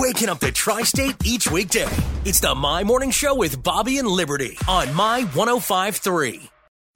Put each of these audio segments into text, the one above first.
waking up the tri state each weekday. It's the My Morning Show with Bobby and Liberty on My 1053.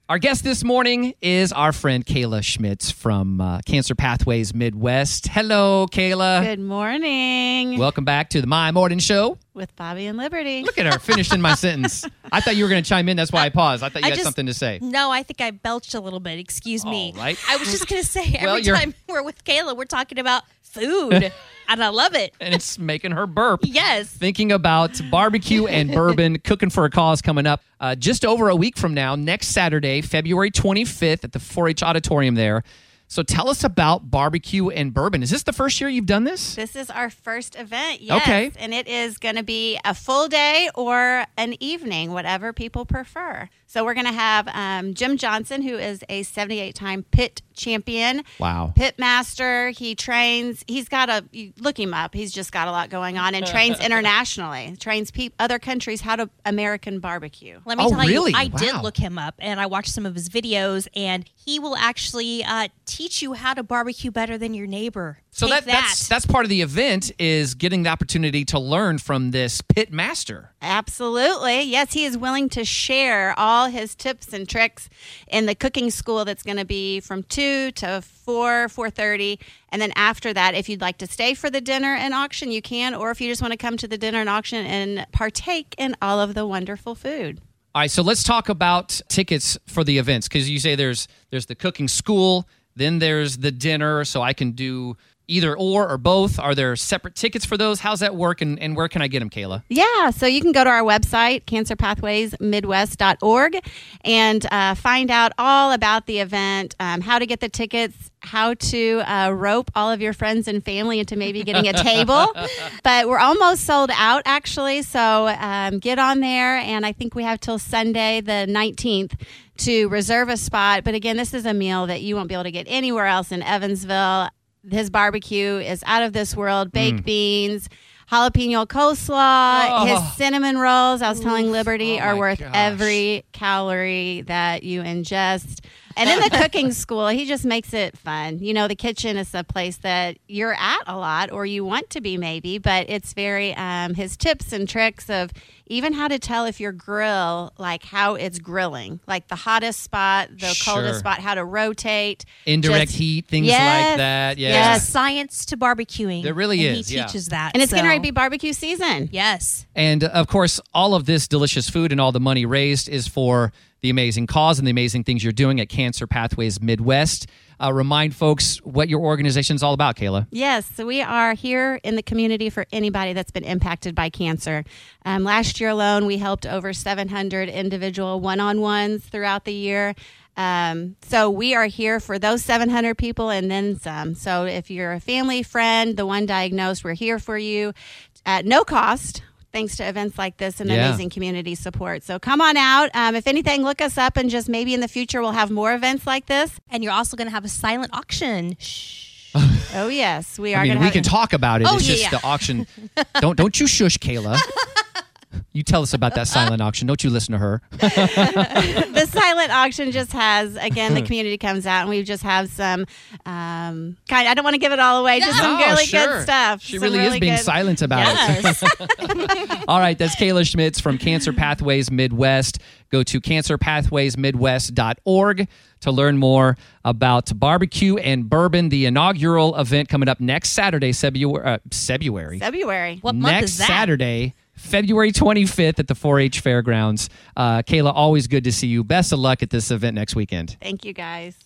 Our guest this morning is our friend Kayla Schmitz from uh, Cancer Pathways Midwest. Hello, Kayla. Good morning Welcome back to the My Morning Show. with Bobby and Liberty. Look at her, finishing my sentence. I thought you were going to chime in. That's why I paused. I thought you I had just- something to say. No, I think I belched a little bit. Excuse me. All right. I was just going to say every Well, time we're with Kayla, we're talking about food, and I love it. And it's making her burp. Yes. Thinking about barbecue and bourbon, cooking for a cause coming up uh, just over a week from now, next Saturday, February 25th at the 4 H Auditorium there. So tell us about barbecue and bourbon. Is this the first year you've done this? This is our first event, yes. Okay. And it is going to be a full day or an evening, whatever people prefer. So we're going to have um, Jim Johnson, who is a 78 time pit champion. Wow. Pit master. He trains, he's got a, you look him up, he's just got a lot going on and trains internationally, trains pe- other countries how to American barbecue. Let me Oh, tell really? you, I Wow. did look him up, and I watched some of his videos, and he will actually uh, teach you how to barbecue better than your neighbor. So Take that, that's that's part of the event is getting the opportunity to learn from this pit master. Absolutely. Yes, he is willing to share all his tips and tricks in the cooking school that's going to be from 2 to 4, 4:30. And then after that, if you'd like to stay for the dinner and auction, you can or if you just want to come to the dinner and auction and partake in all of the wonderful food. All right, so let's talk about tickets for the events because you say there's there's the cooking school, then there's the dinner, so I can do either or or both. Are there separate tickets for those? How's that work, and, and where can I get them, Kayla? Yeah, so you can go to our website, cancerpathwaysmidwest.org, and uh, find out all about the event, um, how to get the tickets, how to uh, rope all of your friends and family into maybe getting a table. but we're almost sold out, actually. So um, get on there, and I think we have till Sunday, the 19th. To reserve a spot. But again, this is a meal that you won't be able to get anywhere else in Evansville. His barbecue is out of this world. Baked mm. beans, jalapeno coleslaw, Oh. his cinnamon rolls. I was telling Liberty Oh are worth gosh. every calorie that you ingest. And in the cooking school, he just makes it fun. You know, the kitchen is a place that you're at a lot, or you want to be maybe, but it's very um, his tips and tricks of even how to tell if your grill, like how it's grilling, like the hottest spot, the Sure. coldest spot, how to rotate, Indirect Just- heat, things Yes, like that. Yeah. yes. There's science to barbecuing. There really and is, He yeah. teaches that, and it's so- getting ready to be barbecue season. Yes. And of course, all of this delicious food and all the money raised is for the amazing cause and the amazing things you're doing at Cancer Pathways Midwest. Uh, remind folks what your organization's all about, Kayla. Yes, so we are here in the community for anybody that's been impacted by cancer. Um, last year alone, we helped over 700 individual one on ones throughout the year. Um, so we are here for those 700 people and then some. So if you're a family friend, the one diagnosed, we're here for you at no cost. Thanks to events like this and Yeah. amazing community support. So come on out. Um, if anything, look us up and just maybe in the future we'll have more events like this. And you're also going to have a silent auction. Shh. Oh, yes. We are I mean, going we to can talk about it. Oh, it's yeah, just yeah. the auction. don't don't you shush, Kayla. You tell us about that silent auction. Don't you listen to her. the silent auction just has again the community comes out and we just have some um kind I don't want to give it all away just some No, really sure. good stuff She Some really, is being good- silent about it. All right, that's Kayla Schmitz from Cancer Pathways Midwest. Go to cancerpathwaysmidwest.org to learn more about barbecue and bourbon, the inaugural event coming up next Saturday, February. Uh, February. February What month next is that? Saturday, February 25th at the 4 H Fairgrounds. Uh, Kayla, always good to see you. Best of luck at this event next weekend. thank you guys